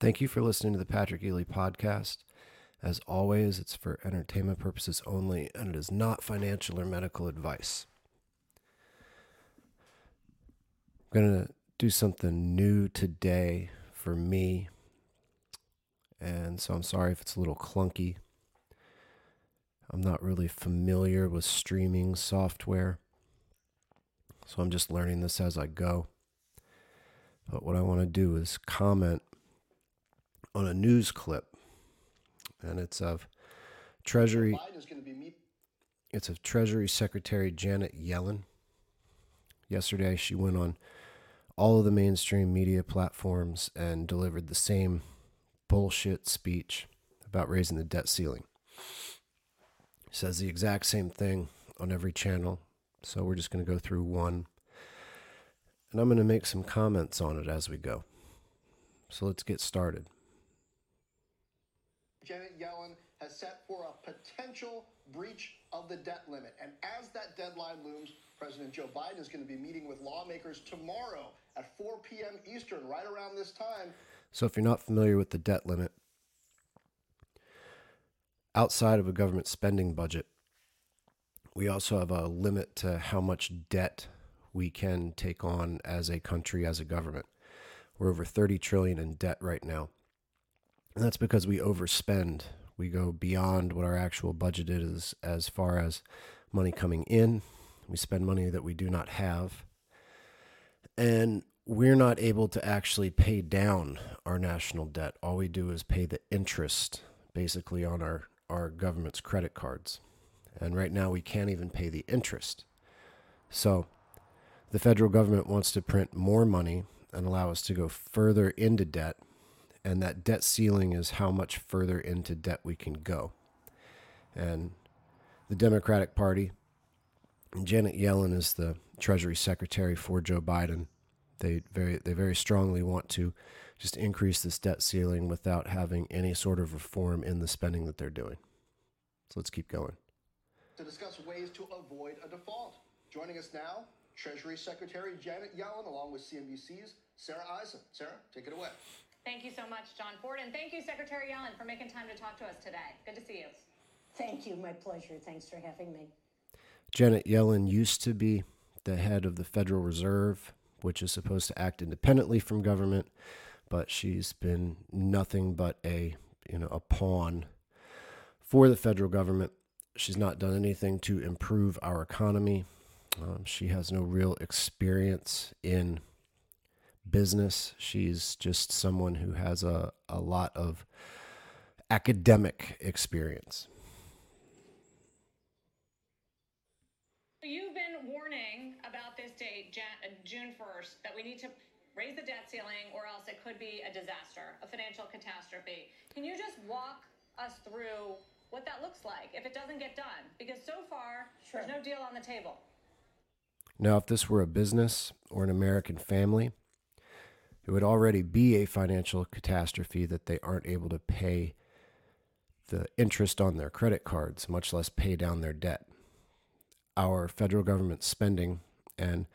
Thank you for listening to the Patrick Ely podcast. As always, it's for entertainment purposes only, and it is not financial or medical advice. I'm going to do something new today for me, and so I'm sorry if it's a little clunky. I'm not really familiar with streaming software, so I'm just learning this as I go. But what I want to do is comment on a news clip, and it's of Treasury. It's of Treasury Secretary Janet Yellen. Yesterday, she went on all of the mainstream media platforms and delivered the same bullshit speech about raising the debt ceiling. Says the exact same thing on every channel. So we're just going to go through one. And I'm going to make some comments on it as we go. So let's get started. Janet Yellen has set for a potential breach of the debt limit. And as that deadline looms, President Joe Biden is going to be meeting with lawmakers tomorrow at 4 p.m. Eastern, right around this time. So, if you're not familiar with the debt limit, outside of a government spending budget, we also have a limit to how much debt we can take on as a country, as a government. We're over 30 trillion in debt right now. And that's because we overspend. We go beyond what our actual budget is as far as money coming in. We spend money that we do not have. And we're not able to actually pay down our national debt. All we do is pay the interest basically on our, our government's credit cards. And right now we can't even pay the interest. So the federal government wants to print more money and allow us to go further into debt and that debt ceiling is how much further into debt we can go. And the Democratic Party, Janet Yellen is the Treasury Secretary for Joe Biden. They very they very strongly want to just increase this debt ceiling without having any sort of reform in the spending that they're doing. So let's keep going. To discuss ways to avoid a default. Joining us now, Treasury Secretary Janet Yellen, along with CNBC's Sarah Eisen. Sarah, take it away. Thank you so much, Jon Fortt. And thank you, Secretary Yellen, for making time to talk to us today. Good to see you. Thank you. My pleasure. Thanks for having me. Janet Yellen used to be the head of the Federal Reserve, which is supposed to act independently from government, but she's been nothing but a, you know, a pawn for the federal government. She's not done anything to improve our economy. Um, she has no real experience in business. She's just someone who has a, a lot of academic experience. You've been warning about this date, uh, June 1st, that we need to raise the debt ceiling or else it could be a disaster, a financial catastrophe. Can you just walk us through what that looks like if it doesn't get done? Because so far, sure. there's no deal on the table. Now, if this were a business or an American family, it would already be a financial catastrophe that they aren't able to pay the interest on their credit cards, much less pay down their debt. Our federal government spending and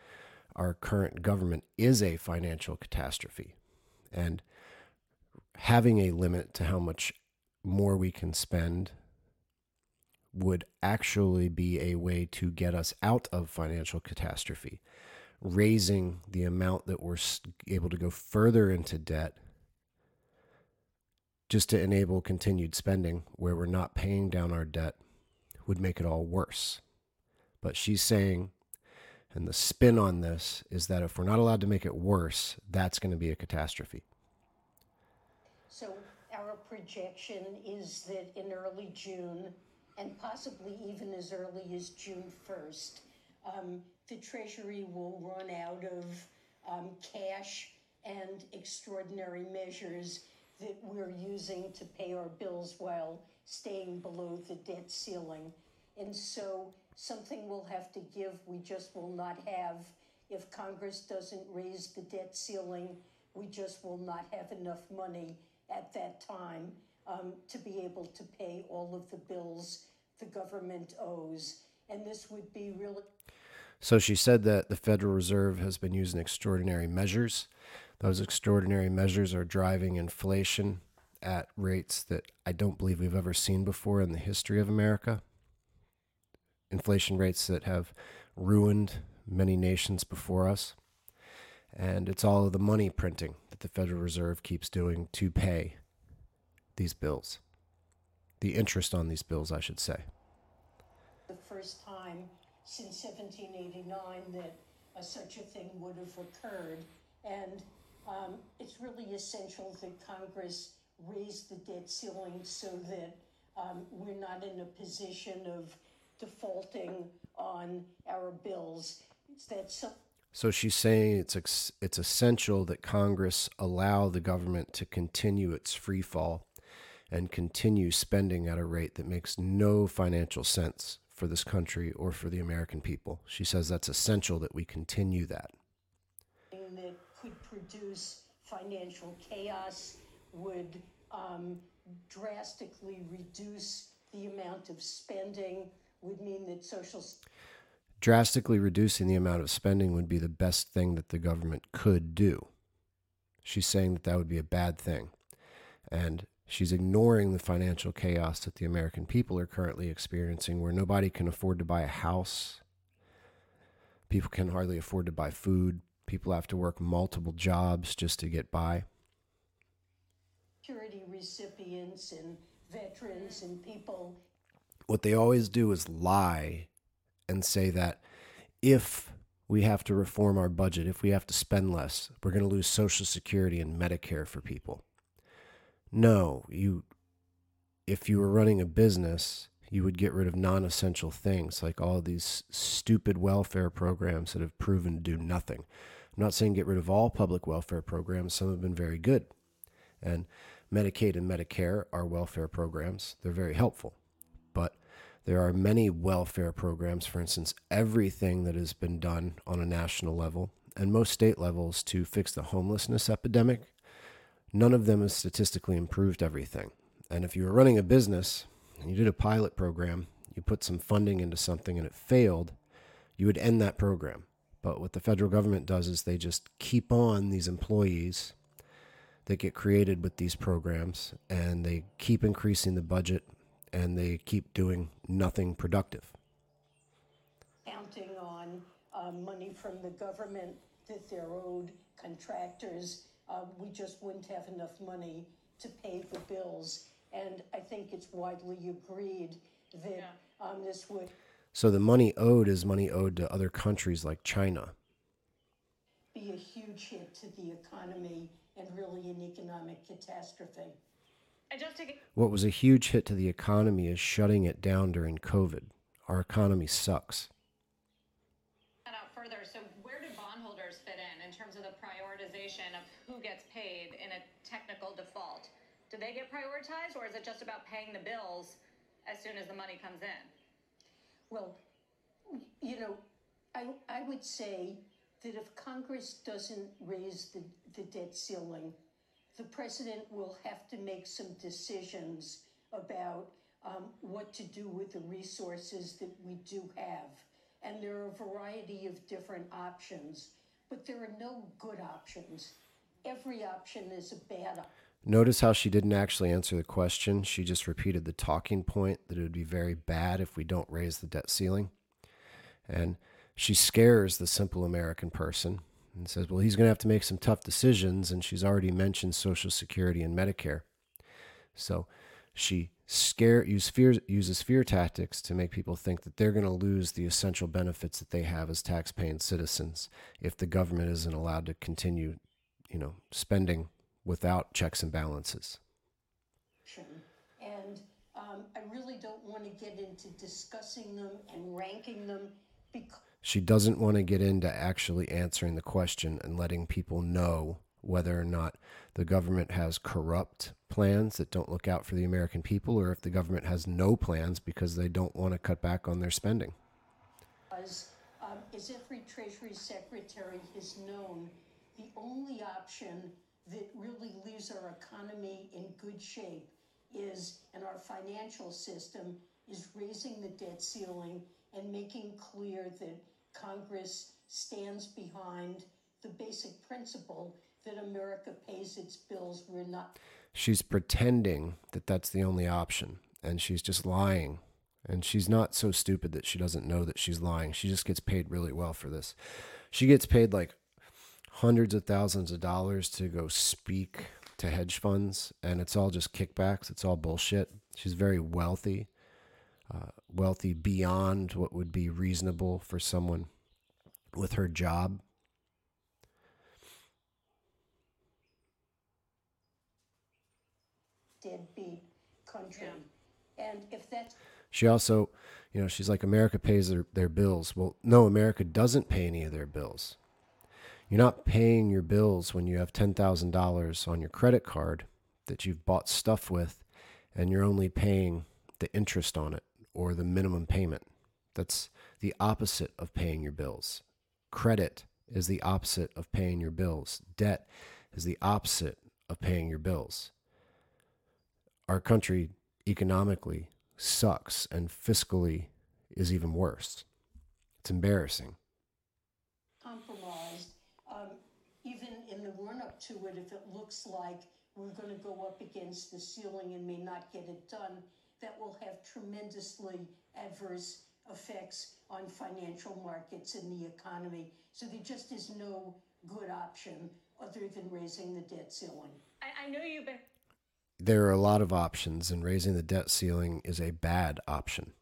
our current government is a financial catastrophe. And having a limit to how much more we can spend would actually be a way to get us out of financial catastrophe raising the amount that we're able to go further into debt just to enable continued spending where we're not paying down our debt would make it all worse. But she's saying, and the spin on this is that if we're not allowed to make it worse, that's going to be a catastrophe. So, our projection is that in early June, and possibly even as early as June 1st, um, the Treasury will run out of um, cash and extraordinary measures that we're using to pay our bills while staying below the debt ceiling. And so something will have to give. We just will not have, if Congress doesn't raise the debt ceiling, we just will not have enough money at that time um, to be able to pay all of the bills the government owes. And this would be really so she said that the Federal Reserve has been using extraordinary measures. Those extraordinary measures are driving inflation at rates that I don't believe we've ever seen before in the history of America. Inflation rates that have ruined many nations before us. And it's all of the money printing that the Federal Reserve keeps doing to pay these bills. The interest on these bills, I should say. The first time since 1789 that uh, such a thing would have occurred. And um, it's really essential that Congress raise the debt ceiling so that um, we're not in a position of defaulting on our bills. It's that so- she's saying it's ex- it's essential that Congress allow the government to continue its free fall and continue spending at a rate that makes no financial sense for this country or for the American people. She says that's essential that we continue that. That could produce financial chaos, would um, drastically reduce the amount of spending, would mean that social. Drastically reducing the amount of spending would be the best thing that the government could do. She's saying that that would be a bad thing. And she's ignoring the financial chaos that the American people are currently experiencing, where nobody can afford to buy a house. People can hardly afford to buy food. People have to work multiple jobs just to get by. Security recipients and veterans and people. What they always do is lie and say that if we have to reform our budget, if we have to spend less, we're going to lose Social Security and Medicare for people. No, you if you were running a business, you would get rid of non-essential things like all these stupid welfare programs that have proven to do nothing. I'm not saying get rid of all public welfare programs, some have been very good. And Medicaid and Medicare are welfare programs. They're very helpful. But there are many welfare programs, for instance, everything that has been done on a national level and most state levels to fix the homelessness epidemic, none of them has statistically improved everything. And if you were running a business and you did a pilot program, you put some funding into something and it failed, you would end that program. But what the federal government does is they just keep on these employees that get created with these programs and they keep increasing the budget and they keep doing nothing productive. Counting on uh, money from the government that they're owed contractors, uh, we just wouldn't have enough money to pay the bills. And I think it's widely agreed that yeah. um, this would. So the money owed is money owed to other countries like China. Be a huge hit to the economy and really an economic catastrophe. Get- what was a huge hit to the economy is shutting it down during COVID. Our economy sucks. Out further, so where do bondholders fit in in terms of the prioritization of who gets paid in a technical default? Do they get prioritized, or is it just about paying the bills as soon as the money comes in? Well, you know, I, I would say that if Congress doesn't raise the, the debt ceiling, the president will have to make some decisions about um, what to do with the resources that we do have. And there are a variety of different options, but there are no good options. Every option is a bad option. Notice how she didn't actually answer the question. She just repeated the talking point that it would be very bad if we don't raise the debt ceiling. And she scares the simple American person and says, well, he's going to have to make some tough decisions. And she's already mentioned Social Security and Medicare. So she scare use fear, uses fear tactics to make people think that they're going to lose the essential benefits that they have as tax-paying citizens if the government isn't allowed to continue, you know, spending without checks and balances. And um, I really don't want to get into discussing them and ranking them because she doesn't want to get into actually answering the question and letting people know whether or not the government has corrupt plans that don't look out for the American people or if the government has no plans because they don't want to cut back on their spending. As, um, as every Treasury Secretary has known, the only option that really leaves our economy in good shape is, and our financial system, is raising the debt ceiling and making clear that Congress stands behind the basic principle that America pays its bills. We're not. She's pretending that that's the only option, and she's just lying. And she's not so stupid that she doesn't know that she's lying. She just gets paid really well for this. She gets paid like hundreds of thousands of dollars to go speak to hedge funds, and it's all just kickbacks. It's all bullshit. She's very wealthy, uh, wealthy beyond what would be reasonable for someone with her job. Deadbeat country. And if that's She also, you know, she's like, America pays their, their bills. Well, no, America doesn't pay any of their bills. You're not paying your bills when you have $10,000 on your credit card that you've bought stuff with, and you're only paying the interest on it or the minimum payment. That's the opposite of paying your bills. Credit is the opposite of paying your bills. Debt is the opposite of paying your bills. Our country economically sucks and fiscally is even worse. It's embarrassing. compromised, um, even in the run-up to it, if it looks like we're gonna go up against the ceiling and may not get it done, that will have tremendously adverse effects on financial markets and the economy. So there just is no good option other than raising the debt ceiling. I, I know you've been There are a lot of options, and raising the debt ceiling is a bad option.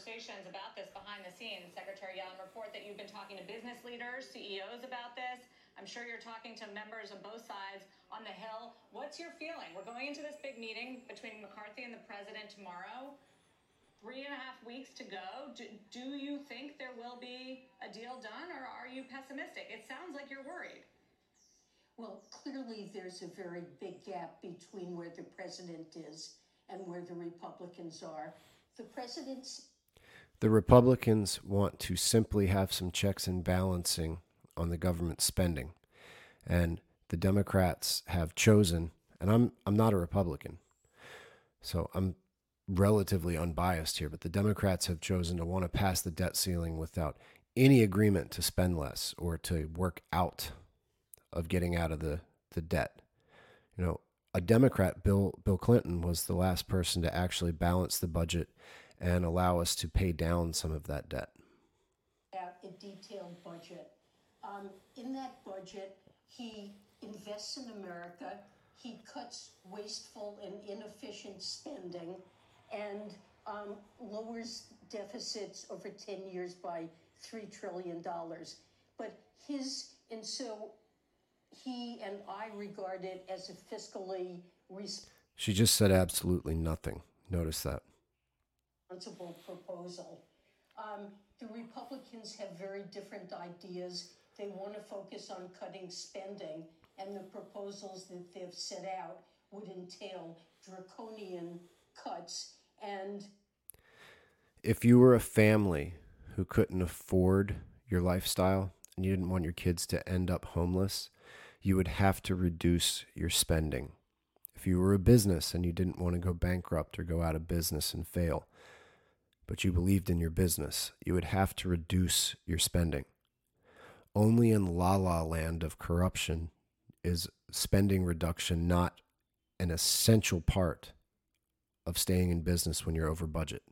Conversations about this behind the scenes. Secretary Yellen report that you've been talking to business leaders, CEOs about this. I'm sure you're talking to members on both sides on the Hill. What's your feeling? We're going into this big meeting between McCarthy and the president tomorrow. Three and a half weeks to go. Do, do you think there will be a deal done, or are you pessimistic? It sounds like you're worried. Well, clearly there's a very big gap between where the president is and where the Republicans are. The president's The Republicans want to simply have some checks and balancing on the government spending. And the Democrats have chosen, and I'm I'm not a Republican. So I'm relatively unbiased here, but the Democrats have chosen to want to pass the debt ceiling without any agreement to spend less or to work out of getting out of the, the debt. You know, a Democrat, Bill Bill Clinton, was the last person to actually balance the budget and allow us to pay down some of that debt. out a detailed budget. Um, in that budget, he invests in America, he cuts wasteful and inefficient spending, and um, lowers deficits over 10 years by $3 trillion. But his, and so he and I regard it as a fiscally responsible. She just said absolutely nothing. Notice that. Responsible proposal. Um, the Republicans have very different ideas. They want to focus on cutting spending, and the proposals that they've set out would entail draconian cuts and If you were a family who couldn't afford your lifestyle and you didn't want your kids to end up homeless, you would have to reduce your spending. If you were a business and you didn't want to go bankrupt or go out of business and fail, but you believed in your business, you would have to reduce your spending. Only in la la land of corruption is spending reduction not an essential part of staying in business when you're over budget.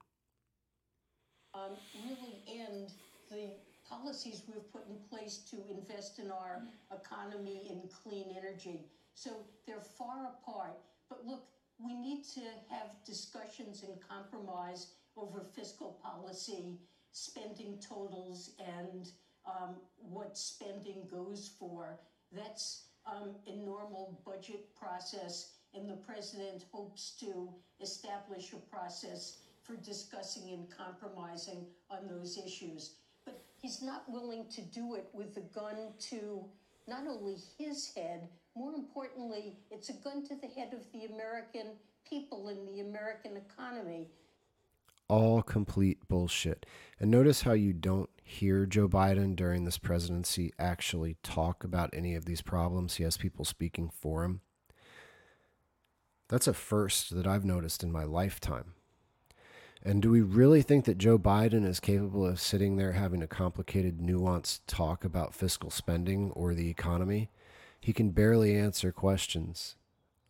um, really end the policies we've put in place to invest in our economy in clean energy. So they're far apart. But look, we need to have discussions and compromise over fiscal policy, spending totals, and um, what spending goes for. That's um, a normal budget process, and the president hopes to establish a process for discussing and compromising on those issues. But he's not willing to do it with a gun to not only his head, more importantly, it's a gun to the head of the American people and the American economy. All complete bullshit. And notice how you don't hear Joe Biden during this presidency actually talk about any of these problems. He has people speaking for him. That's a first that I've noticed in my lifetime. And do we really think that Joe Biden is capable of sitting there having a complicated, nuanced talk about fiscal spending or the economy? He can barely answer questions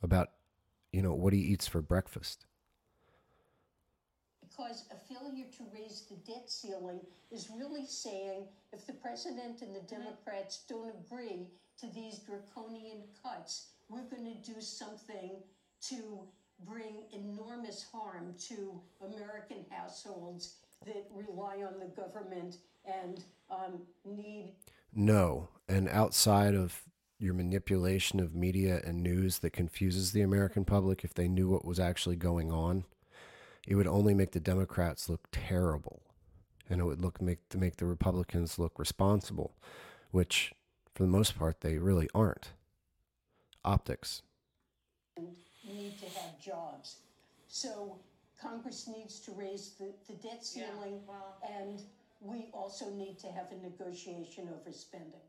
about, you know, what he eats for breakfast. Because a failure to raise the debt ceiling is really saying if the president and the Democrats don't agree to these draconian cuts, we're going to do something to bring enormous harm to American households that rely on the government and um, need. No. And outside of your manipulation of media and news that confuses the American public, if they knew what was actually going on, it would only make the Democrats look terrible. And it would look make to make the Republicans look responsible, which for the most part they really aren't. Optics need to have jobs. So Congress needs to raise the, the debt ceiling, Yeah, well- and we also need to have a negotiation over spending.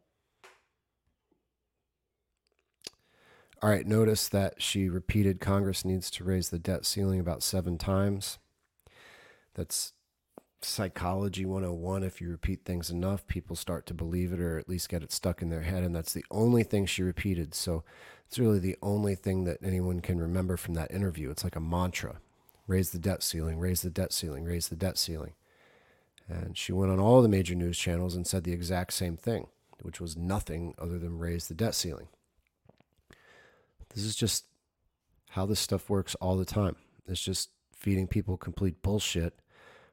All right, notice that she repeated Congress needs to raise the debt ceiling about seven times. That's psychology 101. If you repeat things enough, people start to believe it or at least get it stuck in their head. And that's the only thing she repeated. So it's really the only thing that anyone can remember from that interview. It's like a mantra raise the debt ceiling, raise the debt ceiling, raise the debt ceiling. And she went on all the major news channels and said the exact same thing, which was nothing other than raise the debt ceiling. This is just how this stuff works all the time. It's just feeding people complete bullshit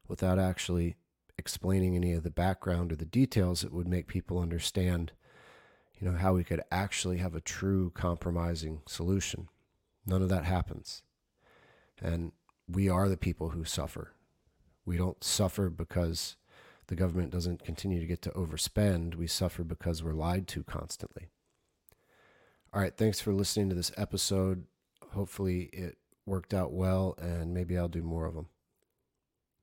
without actually explaining any of the background or the details that would make people understand, you know, how we could actually have a true compromising solution. None of that happens. And we are the people who suffer. We don't suffer because the government doesn't continue to get to overspend. We suffer because we're lied to constantly. All right, thanks for listening to this episode. Hopefully, it worked out well, and maybe I'll do more of them.